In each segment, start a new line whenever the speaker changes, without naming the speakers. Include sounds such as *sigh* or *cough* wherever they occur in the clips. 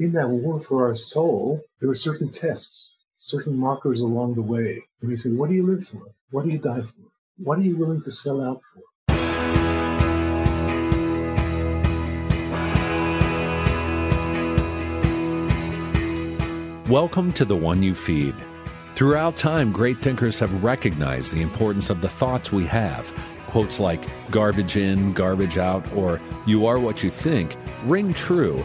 in that war for our soul, there were certain tests, certain markers along the way. And we say, what do you live for? What do you die for? What are you willing to sell out for?
Welcome to The One You Feed. Throughout time, great thinkers have recognized the importance of the thoughts we have. Quotes like garbage in, garbage out, or you are what you think ring true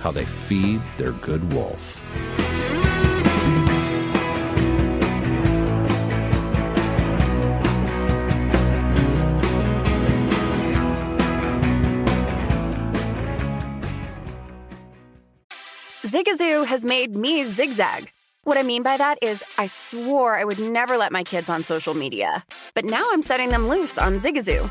how they feed their good wolf.
Zigazoo has made me zigzag. What I mean by that is, I swore I would never let my kids on social media, but now I'm setting them loose on Zigazoo.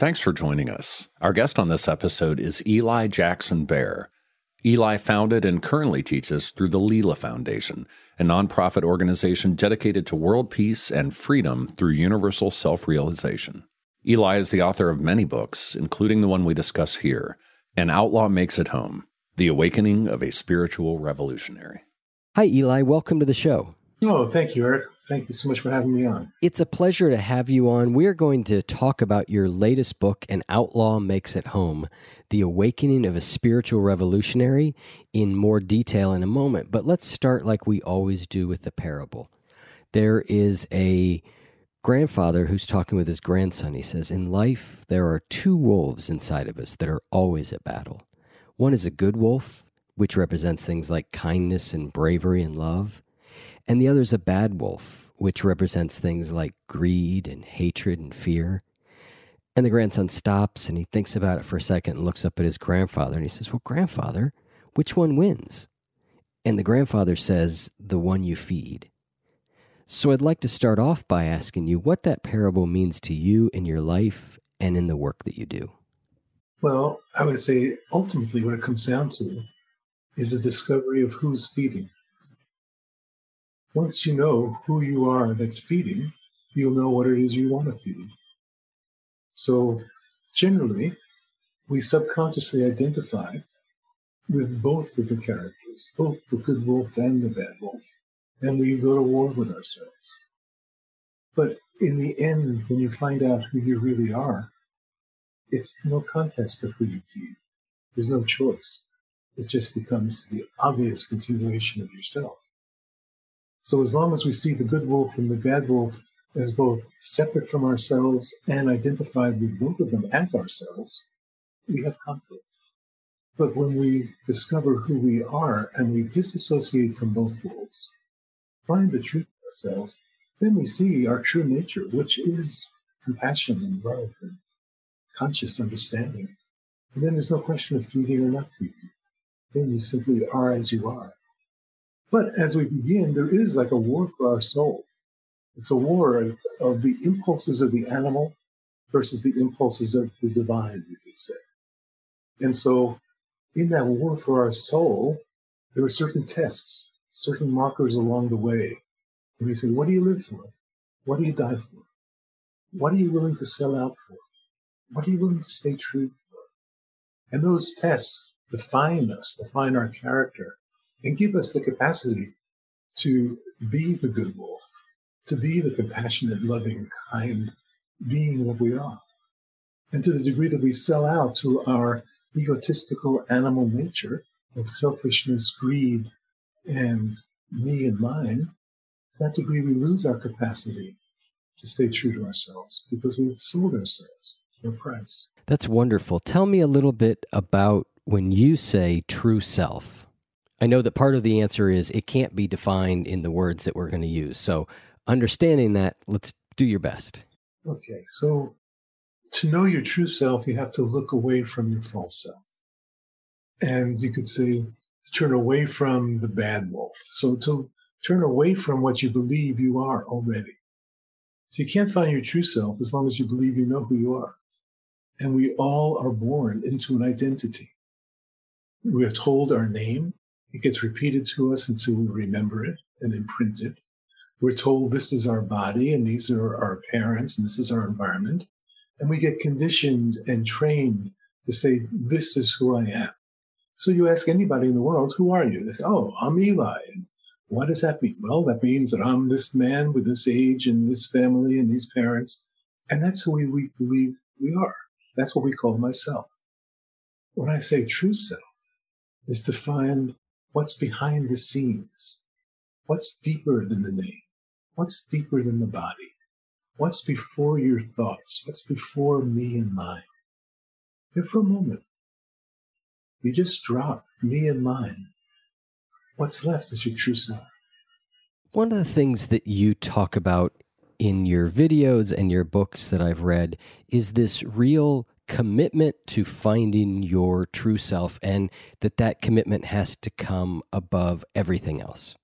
Thanks for joining us. Our guest on this episode is Eli Jaxon-Bear. Eli founded and currently teaches through the Leela Foundation, a nonprofit organization dedicated to world peace and freedom through universal self realization. Eli is the author of many books, including the one we discuss here An Outlaw Makes It Home The Awakening of a Spiritual Revolutionary.
Hi, Eli. Welcome to the show.
Oh, thank you, Eric. Thank you so much for having me on.
It's a pleasure to have you on. We're going to talk about your latest book, An Outlaw Makes It Home The Awakening of a Spiritual Revolutionary, in more detail in a moment. But let's start like we always do with the parable. There is a grandfather who's talking with his grandson. He says, In life, there are two wolves inside of us that are always at battle. One is a good wolf, which represents things like kindness and bravery and love and the other is a bad wolf, which represents things like greed and hatred and fear. And the grandson stops and he thinks about it for a second and looks up at his grandfather and he says, Well, grandfather, which one wins? And the grandfather says, The one you feed. So I'd like to start off by asking you what that parable means to you in your life and in the work that you do.
Well, I would say ultimately what it comes down to is the discovery of who's feeding once you know who you are that's feeding, you'll know what it is you want to feed. So generally, we subconsciously identify with both of the characters, both the good wolf and the bad wolf, and we go to war with ourselves. But in the end, when you find out who you really are, it's no contest of who you feed. There's no choice. It just becomes the obvious continuation of yourself. So as long as we see the good wolf and the bad wolf as both separate from ourselves and identified with both of them as ourselves, we have conflict. But when we discover who we are and we disassociate from both wolves, find the truth of ourselves, then we see our true nature, which is compassion and love and conscious understanding. And then there's no question of feeding or not feeding. Then you simply are as you are. But as we begin, there is like a war for our soul. It's a war of, the impulses of the animal versus the impulses of the divine, you could say. And so, in that war for our soul, there are certain tests, certain markers along the way. And we say, what do you live for? What do you die for? What are you willing to sell out for? What are you willing to stay true for? And those tests define us, define our character, and give us the capacity to be the good wolf, to be the compassionate, loving, kind being that we are. And to the degree that we sell out to our egotistical animal nature of selfishness, greed, and me and mine, to that degree we lose our capacity to stay true to ourselves because we've sold ourselves for a price.
That's wonderful. Tell me a little bit about when you say true self. I know that part of the answer is it can't be defined in the words that we're going to use. So, understanding that, let's do your best.
Okay, so to know your true self, you have to look away from your false self. And you could say, turn away from the bad wolf. So to turn away from what you believe you are already. So you can't find your true self as long as you believe you know who you are. And we all are born into an identity. We are told our name. It gets repeated to us until we remember it and imprint it. We're told this is our body and these are our parents and this is our environment. And we get conditioned and trained to say, this is who I am. So you ask anybody in the world, who are you? They say, oh, I'm Eli. And what does that mean? Well, that means that I'm this man with this age and this family and these parents. And that's who we, we believe we are. That's what we call myself. When I say true self, is to find what's behind the scenes, what's deeper than the name, What's deeper than the body? What's before your thoughts? What's before me and mine? Here for a moment. You just drop me and mine. What's left is your true self.
One of the things that you talk about in your videos and your books that I've read is this real commitment to finding your true self and that that commitment has to come above everything else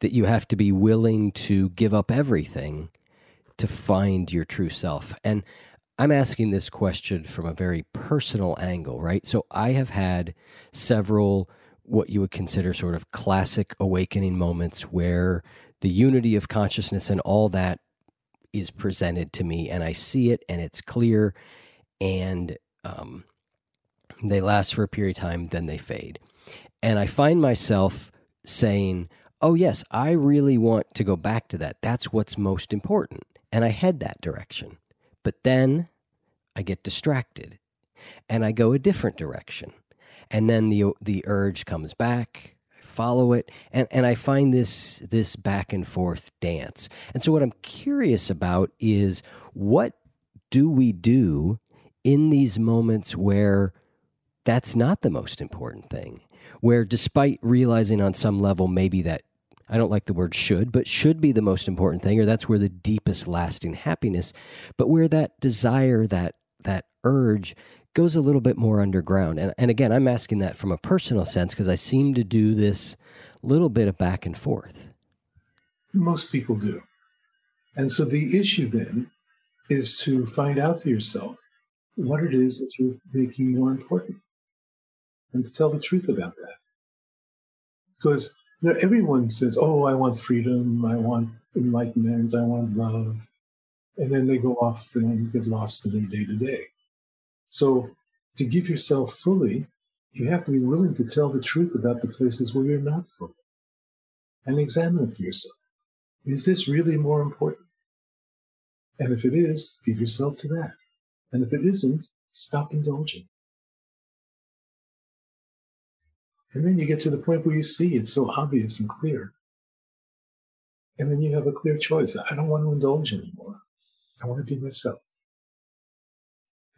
that you have to be willing to give up everything to find your true self. And I'm asking this question from a very personal angle, right? So I have had several what you would consider sort of classic awakening moments where the unity of consciousness and all that is presented to me and I see it and it's clear and um, they last for a period of time, then they fade. And I find myself saying, oh, yes, I really want to go back to that. That's what's most important. And I head that direction. But then I get distracted and I go a different direction. And then the, the urge comes back. I follow it and, and I find this this back and forth dance. And so what I'm curious about is what do we do in these moments where that's not the most important thing? Where despite realizing on some level maybe that I don't like the word should, but should be the most important thing, or that's where the deepest lasting happiness, but where that desire, that that urge goes a little bit more underground. And, and again, I'm asking that from a personal sense because I seem to do this little bit of back and forth.
Most people do. And so the issue then is to find out for yourself what it is that you're making more important and to tell the truth about that. Because you know, everyone says, "Oh, I want freedom. I want enlightenment. I want love," and then they go off and get lost in their day to day. So, to give yourself fully, you have to be willing to tell the truth about the places where you're not fully, and examine it for yourself. Is this really more important? And if it is, give yourself to that. And if it isn't, stop indulging. And then you get to the point where you see it's so obvious and clear. And then you have a clear choice. I don't want to indulge anymore. I want to be myself.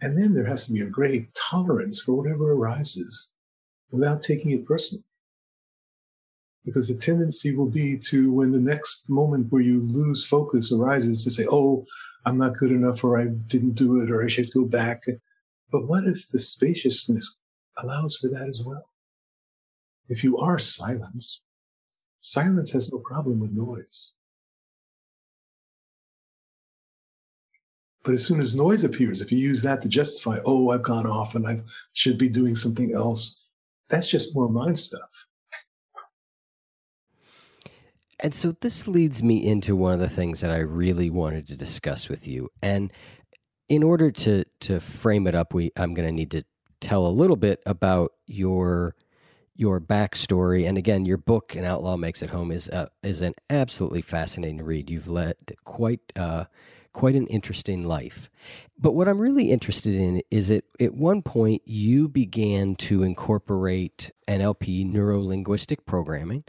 And then there has to be a great tolerance for whatever arises without taking it personally. Because the tendency will be to, when the next moment where you lose focus arises, to say, oh, I'm not good enough, or I didn't do it, or I should go back. But what if the spaciousness allows for that as well? If you are silence, silence has no problem with noise. But as soon as noise appears, if you use that to justify, oh, I've gone off and I should be doing something else, that's just more mind stuff.
And so this leads me into one of the things that I really wanted to discuss with you. And in order to to frame it up, we I'm going to need to tell a little bit about your your backstory. And again, your book, "An Outlaw Makes It Home," is uh, is an absolutely fascinating read. You've led quite uh, quite an interesting life. But what I'm really interested in is that at one point you began to incorporate NLP, neuro linguistic programming,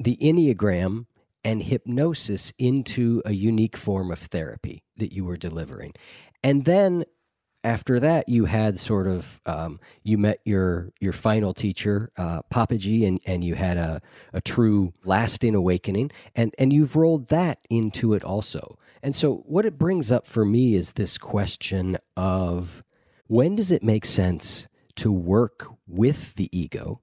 the Enneagram, and hypnosis into a unique form of therapy that you were delivering. And then after that, you had sort of um, you met your your final teacher, uh, Papaji, and and you had a a true lasting awakening, and and you've rolled that into it also. And so, what it brings up for me is this question of when does it make sense to work with the ego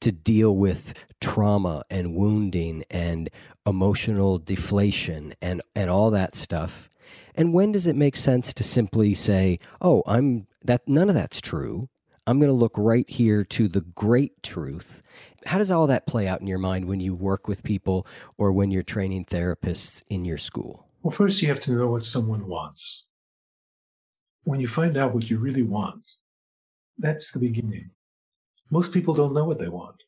to deal with trauma and wounding and emotional deflation and and all that stuff and when does it make sense to simply say, "Oh, I'm that none of that's true. I'm going to look right here to the great truth." How does all that play out in your mind when you work with people or when you're training therapists in your school?
Well, first you have to know what someone wants. When you find out what you really want, that's the beginning. Most people don't know what they want.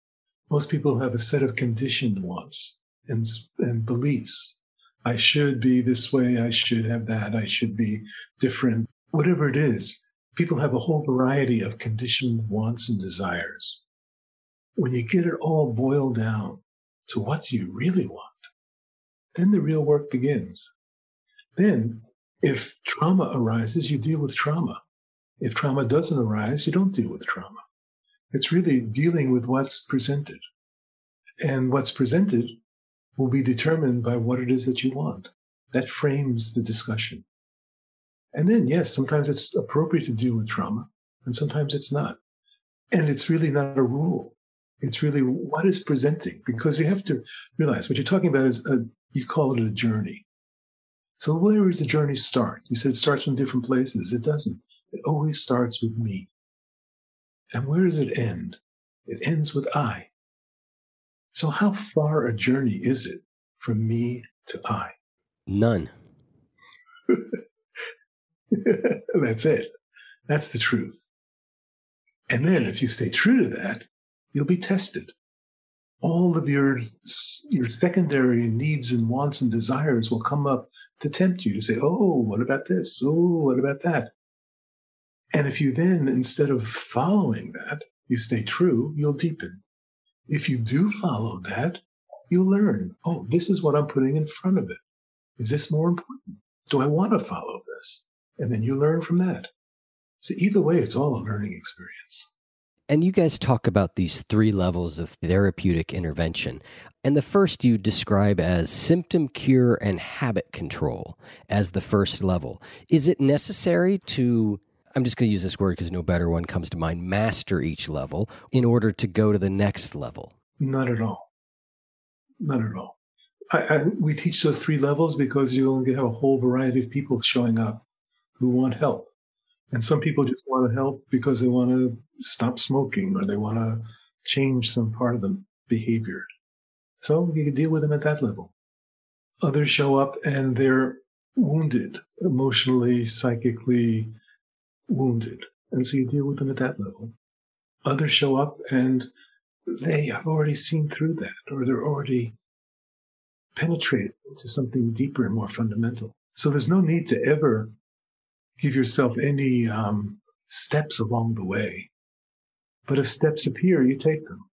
Most people have a set of conditioned wants and, and beliefs I should be this way. I should have that. I should be different. Whatever it is, people have a whole variety of conditioned wants and desires. When you get it all boiled down to what do you really want, then the real work begins. Then, if trauma arises, you deal with trauma. If trauma doesn't arise, you don't deal with trauma. It's really dealing with what's presented. And what's presented will be determined by what it is that you want. That frames the discussion. And then, yes, sometimes it's appropriate to deal with trauma, and sometimes it's not. And it's really not a rule. It's really what is presenting, because you have to realize what you're talking about is a, you call it a journey. So where does the journey start? You said it starts in different places. It doesn't. It always starts with me. And where does it end? It ends with I. So, how far a journey is it from me to I?
None. *laughs*
That's it. That's the truth. And then, if you stay true to that, you'll be tested. All of your, your secondary needs and wants and desires will come up to tempt you to say, Oh, what about this? Oh, what about that? And if you then, instead of following that, you stay true, you'll deepen. If you do follow that, you learn, oh, this is what I'm putting in front of it. Is this more important? Do I want to follow this? And then you learn from that. So either way, it's all a learning experience.
And you guys talk about these three levels of therapeutic intervention. And the first you describe as symptom cure and habit control as the first level. Is it necessary to I'm just going to use this word because no better one comes to mind, master each level in order to go to the next level?
Not at all. Not at all. I, I, we teach those three levels because you'll have a whole variety of people showing up who want help. And some people just want to help because they want to stop smoking or they want to change some part of the behavior. So you can deal with them at that level. Others show up and they're wounded emotionally, psychically, wounded. And so you deal with them at that level. Others show up and they have already seen through that, or they're already penetrated into something deeper and more fundamental. So there's no need to ever give yourself any um, steps along the way. But if steps appear, you take them.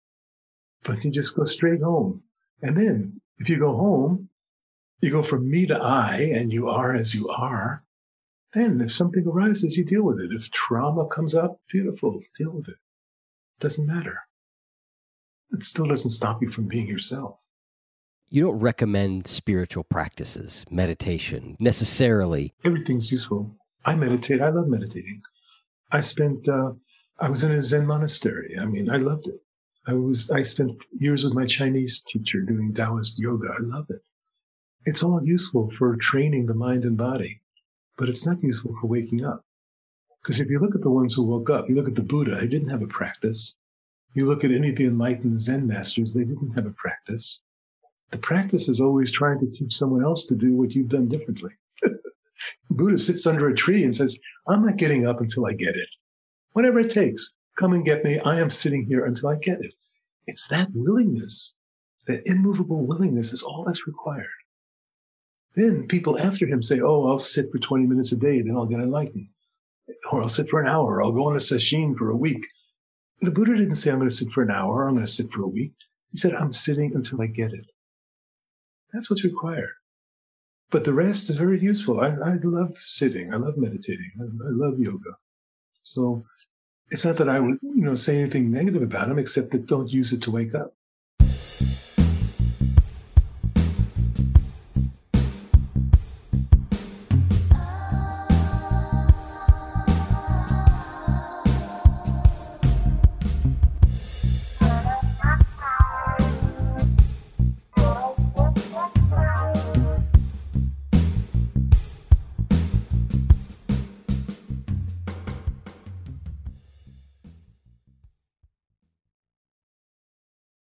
But you just go straight home. And then if you go home, you go from me to I, and you are as you are. Then, if something arises, you deal with it. If trauma comes up, beautiful, deal with it. it. Doesn't matter. It still doesn't stop you from being yourself.
You don't recommend spiritual practices, meditation, necessarily.
Everything's useful. I meditate. I love meditating. I spent, uh, I was in a Zen monastery. I mean, I loved it. I was, I spent years with my Chinese teacher doing Taoist yoga. I love it. It's all useful for training the mind and body but it's not useful for waking up. Because if you look at the ones who woke up, you look at the Buddha, he didn't have a practice. You look at any of the enlightened Zen masters, they didn't have a practice. The practice is always trying to teach someone else to do what you've done differently. *laughs* Buddha sits under a tree and says, I'm not getting up until I get it. Whatever it takes, come and get me. I am sitting here until I get it. It's that willingness, that immovable willingness is all that's required. Then people after him say, Oh, I'll sit for 20 minutes a day, then I'll get enlightened. Or I'll sit for an hour, or I'll go on a sesshin for a week. The Buddha didn't say, I'm going to sit for an hour, I'm going to sit for a week. He said, I'm sitting until I get it. That's what's required. But the rest is very useful. I, I love sitting. I love meditating. I, I love yoga. So it's not that I would, you know, say anything negative about them, except that don't use it to wake up.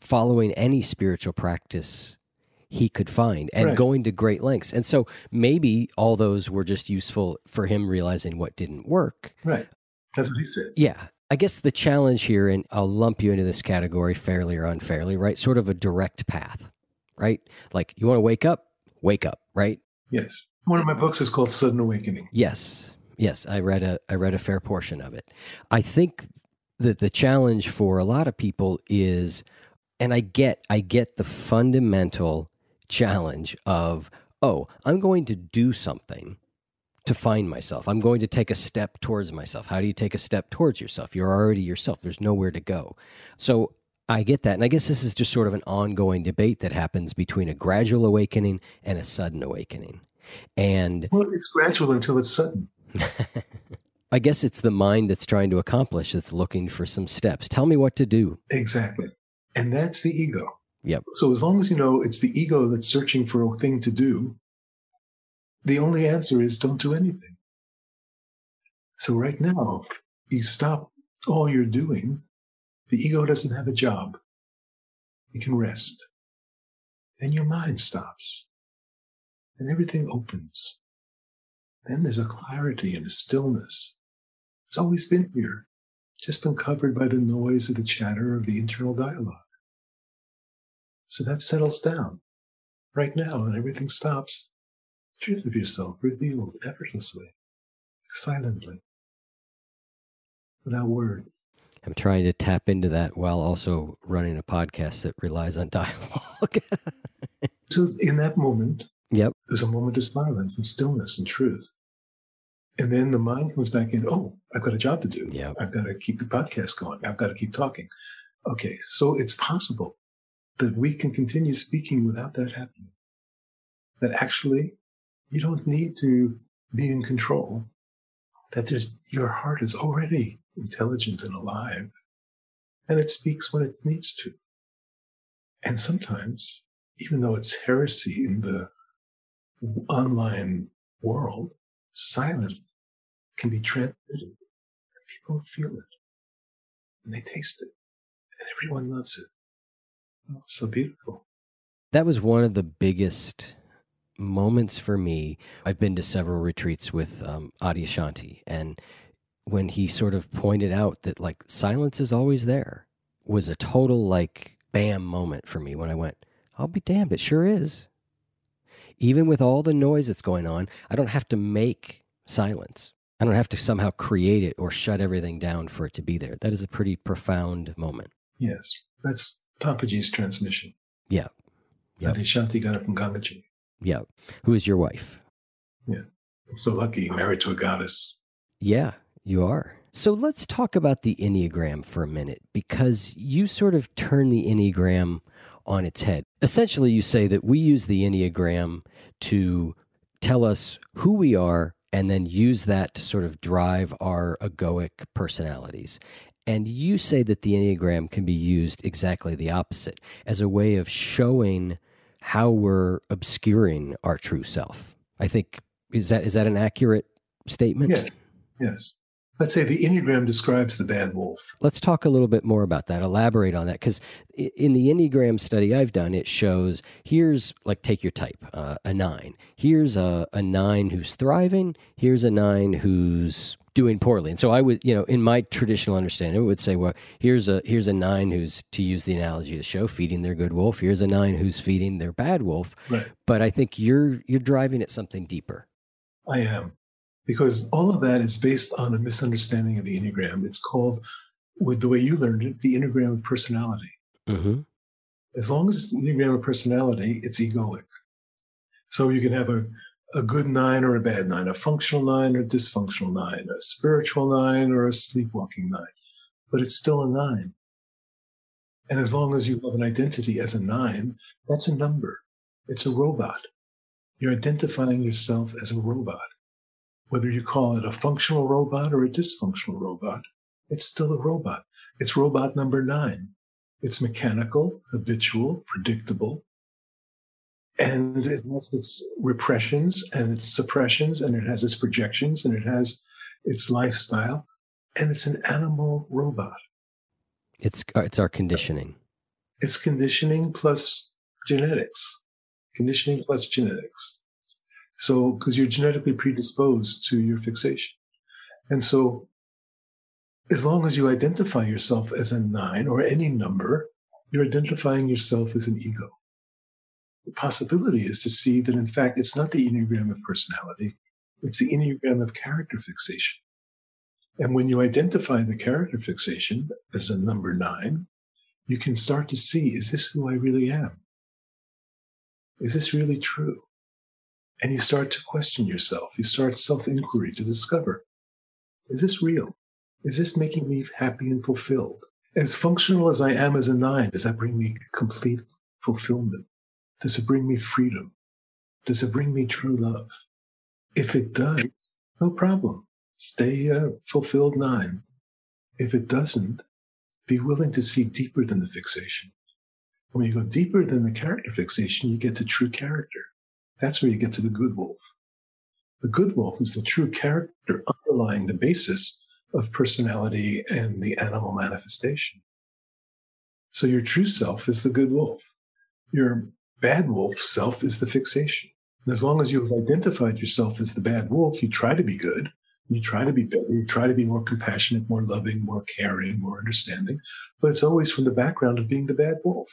following any spiritual practice he could find and
Right.
going to great lengths. And so maybe all those were just useful for him realizing what didn't work.
Right. That's what he said.
Yeah. I guess the challenge here, and I'll lump you into this category fairly or unfairly, right? Sort of a direct path, right? Like you want to wake up, wake up, right?
Yes. One of my books is called Sudden Awakening.
Yes, yes, I read a I read a fair portion of it. I think that the challenge for a lot of people is, and I get I get the fundamental challenge of oh I'm going to do something to find myself. I'm going to take a step towards myself. How do you take a step towards yourself? You're already yourself. There's nowhere to go. So I get that. And I guess this is just sort of an ongoing debate that happens between a gradual awakening and a sudden awakening. And
Well, it's gradual until it's sudden. *laughs*
I guess it's the mind that's trying to accomplish that's looking for some steps. Tell me what to do.
Exactly. And that's the ego.
Yep.
So as long as you know it's the ego that's searching for a thing to do, the only answer is don't do anything. So right now, you stop all you're doing, the ego doesn't have a job. You can rest. Then your mind stops. And everything opens. Then there's a clarity and a stillness. It's always been here, just been covered by the noise of the chatter of the internal dialogue. So that settles down right now and everything stops. The truth of yourself revealed effortlessly, silently, without words.
I'm trying to tap into that while also running a podcast that relies on *laughs* dialogue. *laughs*
So in that moment,
yep.
there's a moment of silence and stillness and truth. And then the mind comes back in, oh, I've got a job to do.
Yep.
I've got to keep the podcast going. I've got to keep talking. Okay, so it's possible that we can continue speaking without that happening. That actually you don't need to be in control. That there's your heart is already intelligent and alive. And it speaks when it needs to. And sometimes, even though it's heresy in the online world, silence can be transmitted. People feel it and they taste it, and everyone loves it. It's so beautiful.
That was one of the biggest moments for me. I've been to several retreats with um, Adyashanti, and when he sort of pointed out that like silence is always there was a total like bam moment for me when I went, I'll be damned, it sure is. Even with all the noise that's going on, I don't have to make silence. I don't have to somehow create it or shut everything down for it to be there. That is a pretty profound moment.
Yes, that's Papaji's transmission.
Yeah.
Yeah. Shanti got it from Gangaji.
Yeah. Who is your wife?
Yeah. I'm so lucky, married to a goddess.
Yeah, you are. So let's talk about the Enneagram for a minute because you sort of turn the Enneagram on its head. Essentially, you say that we use the Enneagram to tell us who we are and then use that to sort of drive our egoic personalities. And you say that the Enneagram can be used exactly the opposite as a way of showing how we're obscuring our true self. I think is that is that an accurate statement?
Yes. Yes. Let's say the Enneagram describes the bad wolf.
Let's talk a little bit more about that. Elaborate on that. Because in the Enneagram study I've done, it shows here's like take your type, uh, a nine. Here's a, a nine who's thriving. Here's a nine who's doing poorly. And so I would, you know, in my traditional understanding, it would say, well, here's a here's a nine who's to use the analogy of the show, feeding their good wolf. Here's a nine who's feeding their bad wolf.
Right.
But I think you're you're driving at something deeper.
I am because all of that is based on a misunderstanding of the Enneagram. It's called, with the way you learned it, the Enneagram of personality.
Mm-hmm.
As long as it's the Enneagram of personality, it's egoic. So you can have a, a good nine or a bad nine, a functional nine or dysfunctional nine, a spiritual nine or a sleepwalking nine, but it's still a nine. And as long as you have an identity as a nine, that's a number. It's a robot. You're identifying yourself as a robot whether you call it a functional robot or a dysfunctional robot, it's still a robot. It's robot number nine. It's mechanical, habitual, predictable. And it has its repressions and its suppressions, and it has its projections, and it has its lifestyle. And it's an animal robot.
It's, uh, it's our conditioning.
It's conditioning plus genetics. Conditioning plus genetics. So, because you're genetically predisposed to your fixation. And so, as long as you identify yourself as a nine or any number, you're identifying yourself as an ego. Possibility is to see that, in fact, it's not the Enneagram of personality, it's the Enneagram of character fixation. And when you identify the character fixation as a number nine, you can start to see is this who I really am? Is this really true? and you start to question yourself. You start self inquiry to discover is this real? Is this making me happy and fulfilled? As functional as I am as a nine, does that bring me complete fulfillment? Does it bring me freedom? Does it bring me true love? If it does, no problem. Stay a fulfilled nine. If it doesn't, be willing to see deeper than the fixation. When you go deeper than the character fixation, you get to true character. That's where you get to the good wolf. The good wolf is the true character underlying the basis of personality and the animal manifestation. So your true self is the good wolf. Your bad wolf self is the fixation. And as long as you've identified yourself as the bad wolf, you try to be good. You try to be better. You try to be more compassionate, more loving, more caring, more understanding. But it's always from the background of being the bad wolf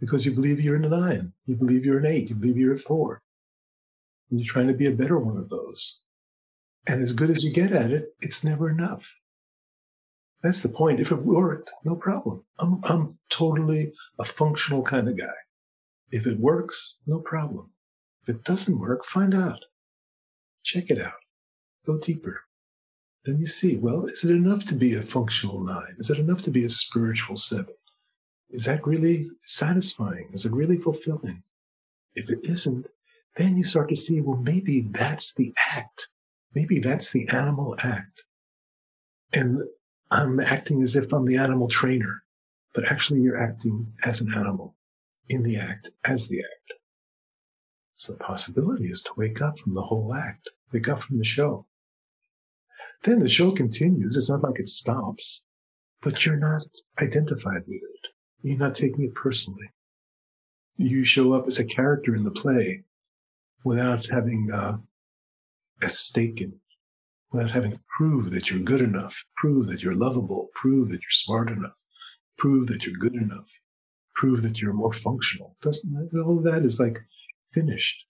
because you believe you're in a nine, you believe you're an eight, you believe you're a four. And you're trying to be a better one of those. And as good as you get at it, it's never enough. That's the point. If it worked, no problem. I'm, I'm totally a functional kind of guy. If it works, no problem. If it doesn't work, find out. Check it out. Go deeper. Then you see, well, is it enough to be a functional nine? Is it enough to be a spiritual seven? Is that really satisfying? Is it really fulfilling? If it isn't, then you start to see, well, maybe that's the act. Maybe that's the animal act. And I'm acting as if I'm the animal trainer, but actually you're acting as an animal in the act, as the act. So the possibility is to wake up from the whole act, wake up from the show. Then the show continues. It's not like it stops, but you're not identified with it. You're not taking it personally. You show up as a character in the play without having uh, a stake in it, without having to prove that you're good enough, prove that you're lovable, prove that you're smart enough, prove that you're good enough. Prove that you're more functional. Doesn't all of that is like finished.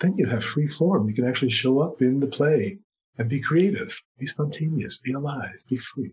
Then you have free form. You can actually show up in the play and be creative, be spontaneous, be alive, be free.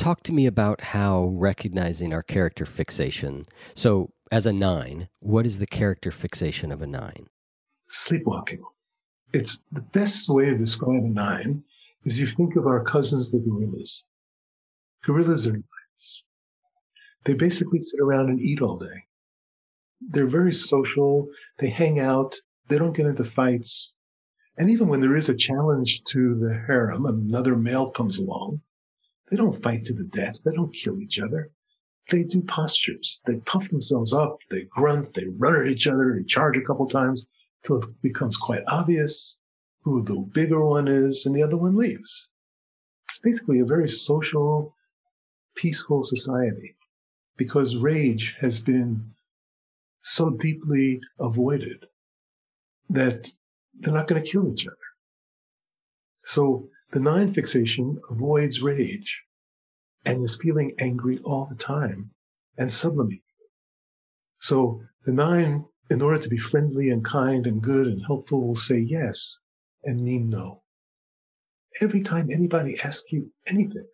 Talk to me about how recognizing our character fixation. So, as a nine, what is the character fixation of a nine?
Sleepwalking. It's the best way to describe a nine is you think of our cousins, the gorillas. Gorillas are nines. They basically sit around and eat all day. They're very social. They hang out. They don't get into fights. And even when there is a challenge to the harem, another male comes along, they don't fight to the death. They don't kill each other. They do postures. They puff themselves up. They grunt. They run at each other. They charge a couple times till it becomes quite obvious who the bigger one is and the other one leaves. It's basically a very social, peaceful society because rage has been so deeply avoided that they're not going to kill each other. So the nine fixation avoids rage and is feeling angry all the time and sublimating. So the nine, in order to be friendly and kind and good and helpful, will say yes and mean no. Every time anybody asks you anything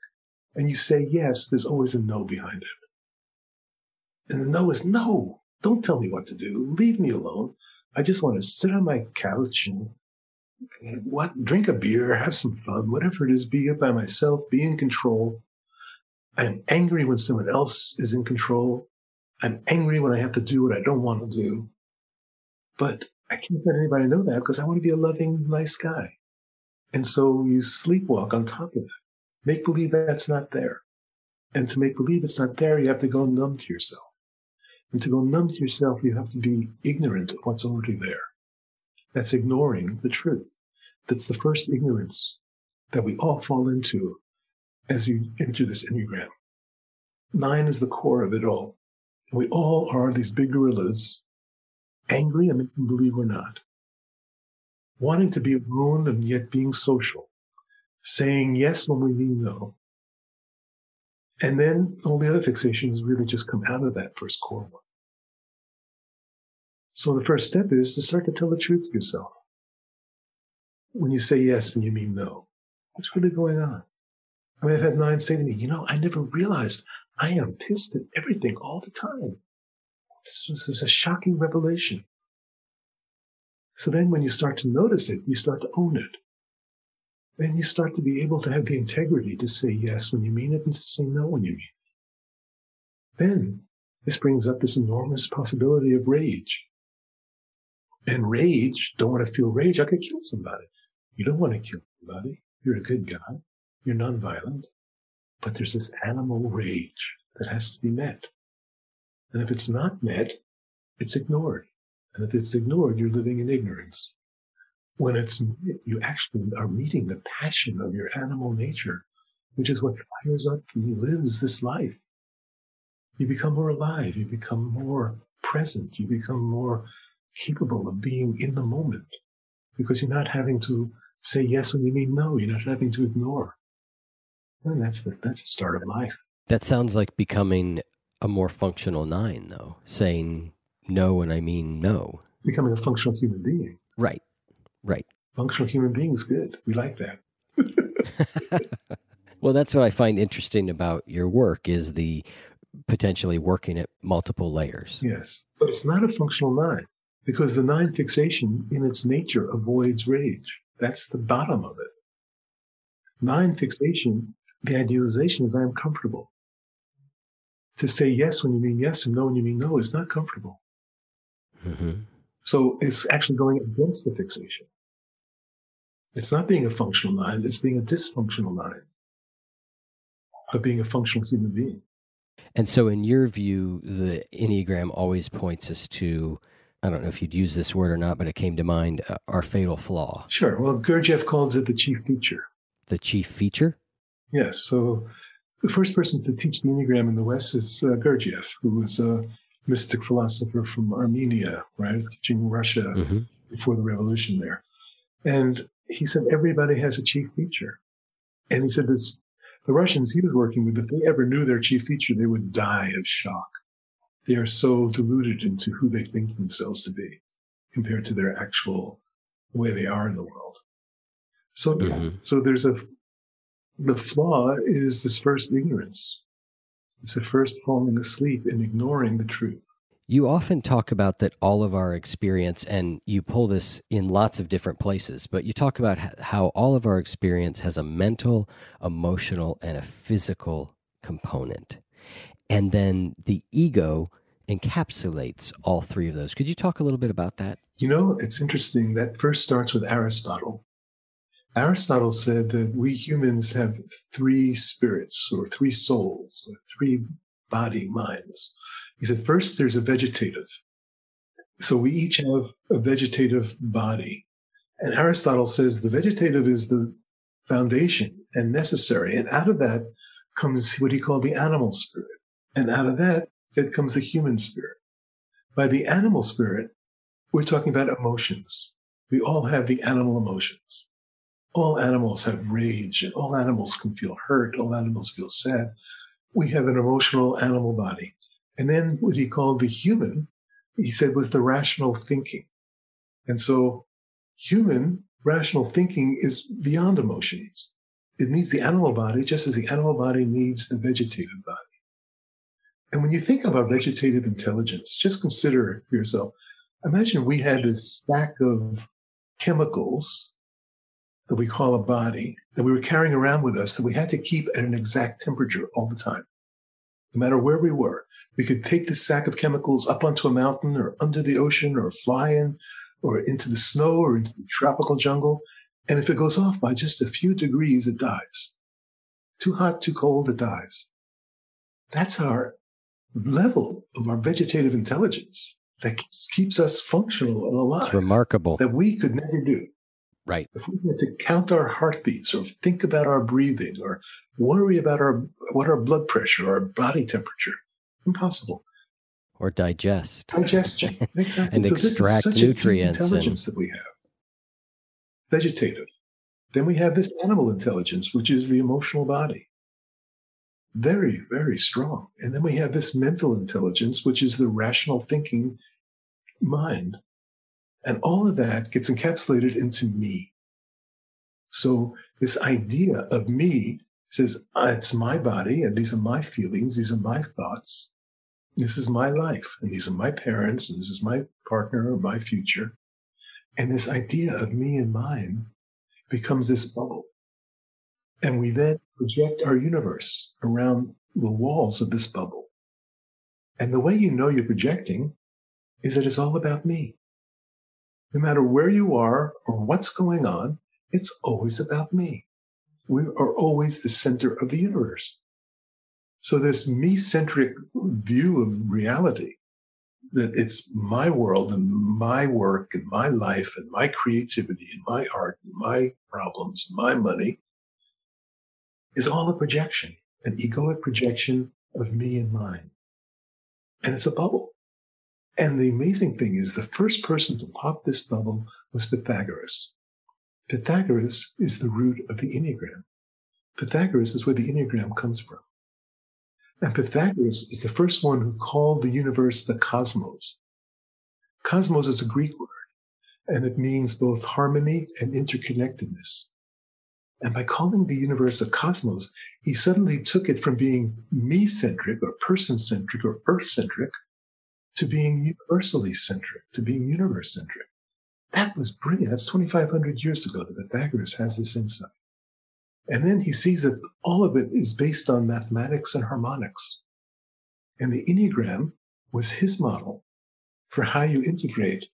and you say yes, there's always a no behind it. And the no is no. Don't tell me what to do. Leave me alone. I just want to sit on my couch and what drink a beer, have some fun, whatever it is, be it by myself, be in control. I'm angry when someone else is in control. I'm angry when I have to do what I don't want to do. But I can't let anybody know that because I want to be a loving, nice guy. And so you sleepwalk on top of it. Make believe that's not there. And to make believe it's not there, you have to go numb to yourself. And to go numb to yourself, you have to be ignorant of what's already there. That's ignoring the truth. That's the first ignorance that we all fall into as you enter this Enneagram. Nine is the core of it all. We all are these big gorillas, angry and making believe we're not, wanting to be alone and yet being social, saying yes when we mean no. And then all the other fixations really just come out of that first core one. So the first step is to start to tell the truth to yourself. When you say yes and you mean no, what's really going on? I mean, I've had nine say to me, you know, I never realized I am pissed at everything all the time. This was, was a shocking revelation. So then when you start to notice it, you start to own it. Then you start to be able to have the integrity to say yes when you mean it and to say no when you mean it. Then this brings up this enormous possibility of rage. And rage, don't want to feel rage, I could kill somebody. You don't want to kill somebody. You're a good guy. You're nonviolent. But there's this animal rage that has to be met. And if it's not met, it's ignored. And if it's ignored, you're living in ignorance. When it's, met, you actually are meeting the passion of your animal nature, which is what fires up and lives this life. You become more alive. You become more present. You become more capable of being in the moment. because you're not having to say yes when you mean no. You're not having to ignore. And that's the, that's the start of life.
That sounds like becoming a more functional nine, though, saying no when I mean no.
Becoming a functional human being.
Right, right.
Functional human being is good. We like that. *laughs*
well, that's what I find interesting about your work is the potentially working at multiple layers.
Yes, but it's not a functional nine because the nine fixation in its nature avoids rage. That's the bottom of it. Nine fixation, the idealization is I am comfortable. To say yes when you mean yes and no when you mean no is not comfortable. Mm-hmm. So it's actually going against the fixation. It's not being a functional nine, it's being a dysfunctional nine of being a functional human being.
And so, in your view, the Enneagram always points us to I don't know if you'd use this word or not, but it came to mind uh, our fatal flaw.
Sure. Well, Gurdjieff calls it the chief feature.
The chief feature?
Yes. So, the first person to teach the Enneagram in the West is uh, Gurdjieff, who was a mystic philosopher from Armenia, right? Teaching Russia mm-hmm. before the revolution there. And he said everybody has a chief feature. And he said this the Russians he was working with, if they ever knew their chief feature, they would die of shock. They are so deluded into who they think themselves to be compared to their actual the way they are in the world. So, mm-hmm. so there's a the flaw is this first ignorance. It's the first falling asleep and ignoring the truth.
You often talk about that all of our experience, and you pull this in lots of different places, but you talk about how all of our experience has a mental, emotional, and a physical component. And then the ego encapsulates all three of those. Could you talk a little bit about that?
You know, it's interesting. That first starts with Aristotle. Aristotle said that we humans have three spirits or three souls or three body minds. He said, first, there's a vegetative. So we each have a vegetative body. And Aristotle says the vegetative is the foundation and necessary. And out of that comes what he called the animal spirit. And out of that, said comes the human spirit. By the animal spirit, we're talking about emotions. We all have the animal emotions. All animals have rage and all animals can feel hurt. All animals feel sad. We have an emotional animal body. And then what he called the human, he said was the rational thinking. And so human rational thinking is beyond emotions. It needs the animal body just as the animal body needs the vegetative body. And when you think about vegetative intelligence, just consider it for yourself. Imagine we had this stack of chemicals that we call a body that we were carrying around with us that we had to keep at an exact temperature all the time no matter where we were. We could take this sack of chemicals up onto a mountain or under the ocean or fly in or into the snow or into the tropical jungle. And if it goes off by just a few degrees, it dies. Too hot, too cold, it dies. That's our level of our vegetative intelligence that keeps us functional and alive.
It's remarkable.
That we could never do.
Right.
If we had to count our heartbeats or think about our breathing or worry about our what our blood pressure or our body temperature, impossible.
Or digest.
Digestion. *laughs* Exactly.
and so extract nutrients.
intelligence and... that we have. Vegetative. Then we have this animal intelligence, which is the emotional body. Very, very strong. And then we have this mental intelligence, which is the rational thinking mind. And all of that gets encapsulated into me. So this idea of me says, uh, it's my body and these are my feelings. These are my thoughts. This is my life and these are my parents and this is my partner or my future. And this idea of me and mine becomes this bubble. And we then project our universe around the walls of this bubble. And the way you know you're projecting is that it's all about me. No matter where you are or what's going on, it's always about me. We are always the center of the universe. So this me-centric view of reality, that it's my world and my work and my life and my creativity and my art and my problems and my money is all a projection, an egoic projection of me and mine. And it's a bubble. And the amazing thing is, the first person to pop this bubble was Pythagoras. Pythagoras is the root of the Enneagram. Pythagoras is where the Enneagram comes from. And Pythagoras is the first one who called the universe the cosmos. Cosmos is a Greek word, and it means both harmony and interconnectedness. And by calling the universe a cosmos, he suddenly took it from being me centric or person centric or earth centric to being universally centric, to being universe centric. That was brilliant. That's 2,500 years ago that Pythagoras has this insight. And then he sees that all of it is based on mathematics and harmonics. And the Enneagram was his model for how you integrate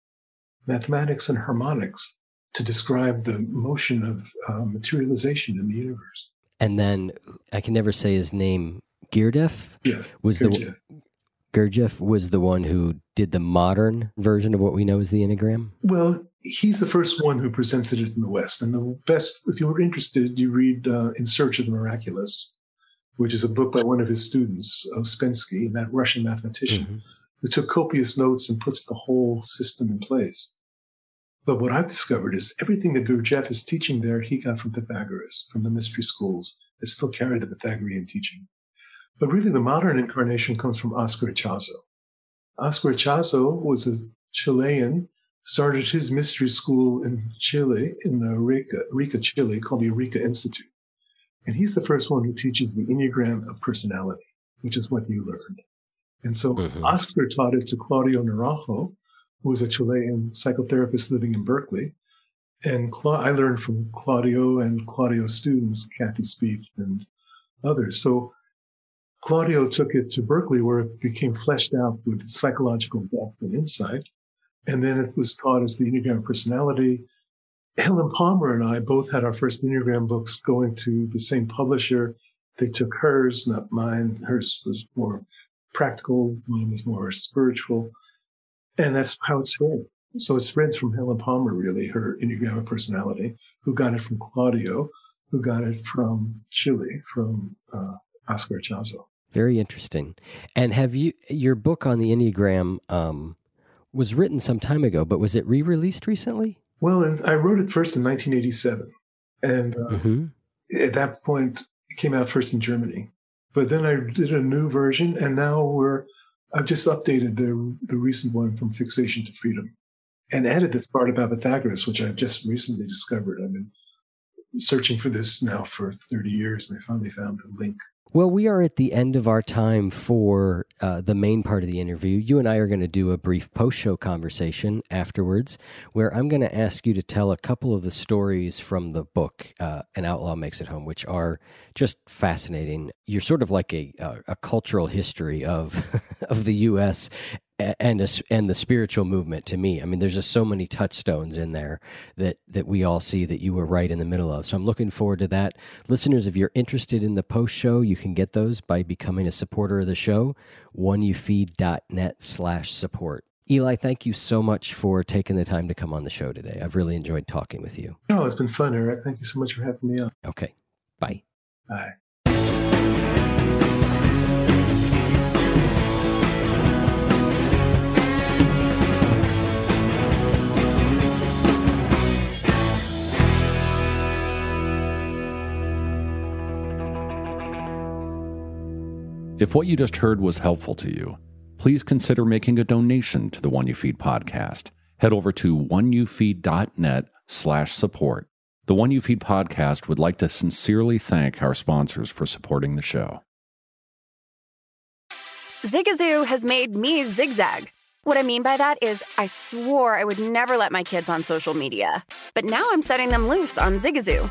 mathematics and harmonics to describe the motion of uh, materialization in the universe.
And then I can never say his name. Gurdjieff
yes,
was Gurdjieff. the Gurdjieff was the one who did the modern version of what we know as the Enneagram.
Well, he's the first one who presented it in the West, and the best. If you were interested, you read uh, "In Search of the Miraculous," which is a book by one of his students, Ouspensky, that Russian mathematician, mm-hmm. who took copious notes and puts the whole system in place. But what I've discovered is everything that Gurdjieff is teaching there, he got from Pythagoras, from the mystery schools that still carry the Pythagorean teaching. But really, the modern incarnation comes from Oscar Ichazo. Oscar Ichazo was a Chilean, started his mystery school in Chile, in Arica, Arica, Chile, called the Arica Institute. And he's the first one who teaches the Enneagram of personality, which is what you learned. And so mm-hmm. Oscar taught it to Claudio Naranjo, who was a Chilean psychotherapist living in Berkeley. And Cla- I learned from Claudio and Claudio's students, Kathy Speeth and others. So Claudio took it to Berkeley where it became fleshed out with psychological depth and insight. And then it was taught as the Enneagram personality. Helen Palmer and I both had our first Enneagram books going to the same publisher. They took hers, not mine. Hers was more practical, mine was more spiritual. And that's how it spread. So it spreads from Helen Palmer, really, her Enneagram personality, who got it from Claudio, who got it from Chile, from uh, Oscar Ichazo.
Very interesting. And have you, your book on the Enneagram um, was written some time ago, but was it re released recently?
Well, I wrote it first in 1987. And uh, mm-hmm. at that point, it came out first in Germany. But then I did a new version, and now we're I've just updated the, the recent one from Fixation to Freedom and added this part about Pythagoras, which I've just recently discovered. I've been searching for this now for 30 years and I finally found the link.
Well, we are at the end of our time for uh, the main part of the interview. You and I are going to do a brief post show conversation afterwards where I'm going to ask you to tell a couple of the stories from the book, uh, An Outlaw Makes It Home, which are just fascinating. You're sort of like a, a, a cultural history of, *laughs* of the U.S and a, and the spiritual movement to me. I mean, there's just so many touchstones in there that that we all see that you were right in the middle of. So I'm looking forward to that. Listeners, if you're interested in the post show, you can get those by becoming a supporter of the show. Oneyoufeed.net slash support. Eli, thank you so much for taking the time to come on the show today. I've really enjoyed talking with you.
Oh, it's been fun, Eric. Thank you so much for having me on.
Okay. Bye.
Bye.
If what you just heard was helpful to you, please consider making a donation to the One You Feed podcast. Head over to oneyoufeed.net slash support. The One You Feed podcast would like to sincerely thank our sponsors for supporting the show.
Zigazoo has made me zigzag. What I mean by that is, I swore I would never let my kids on social media, but now I'm setting them loose on Zigazoo.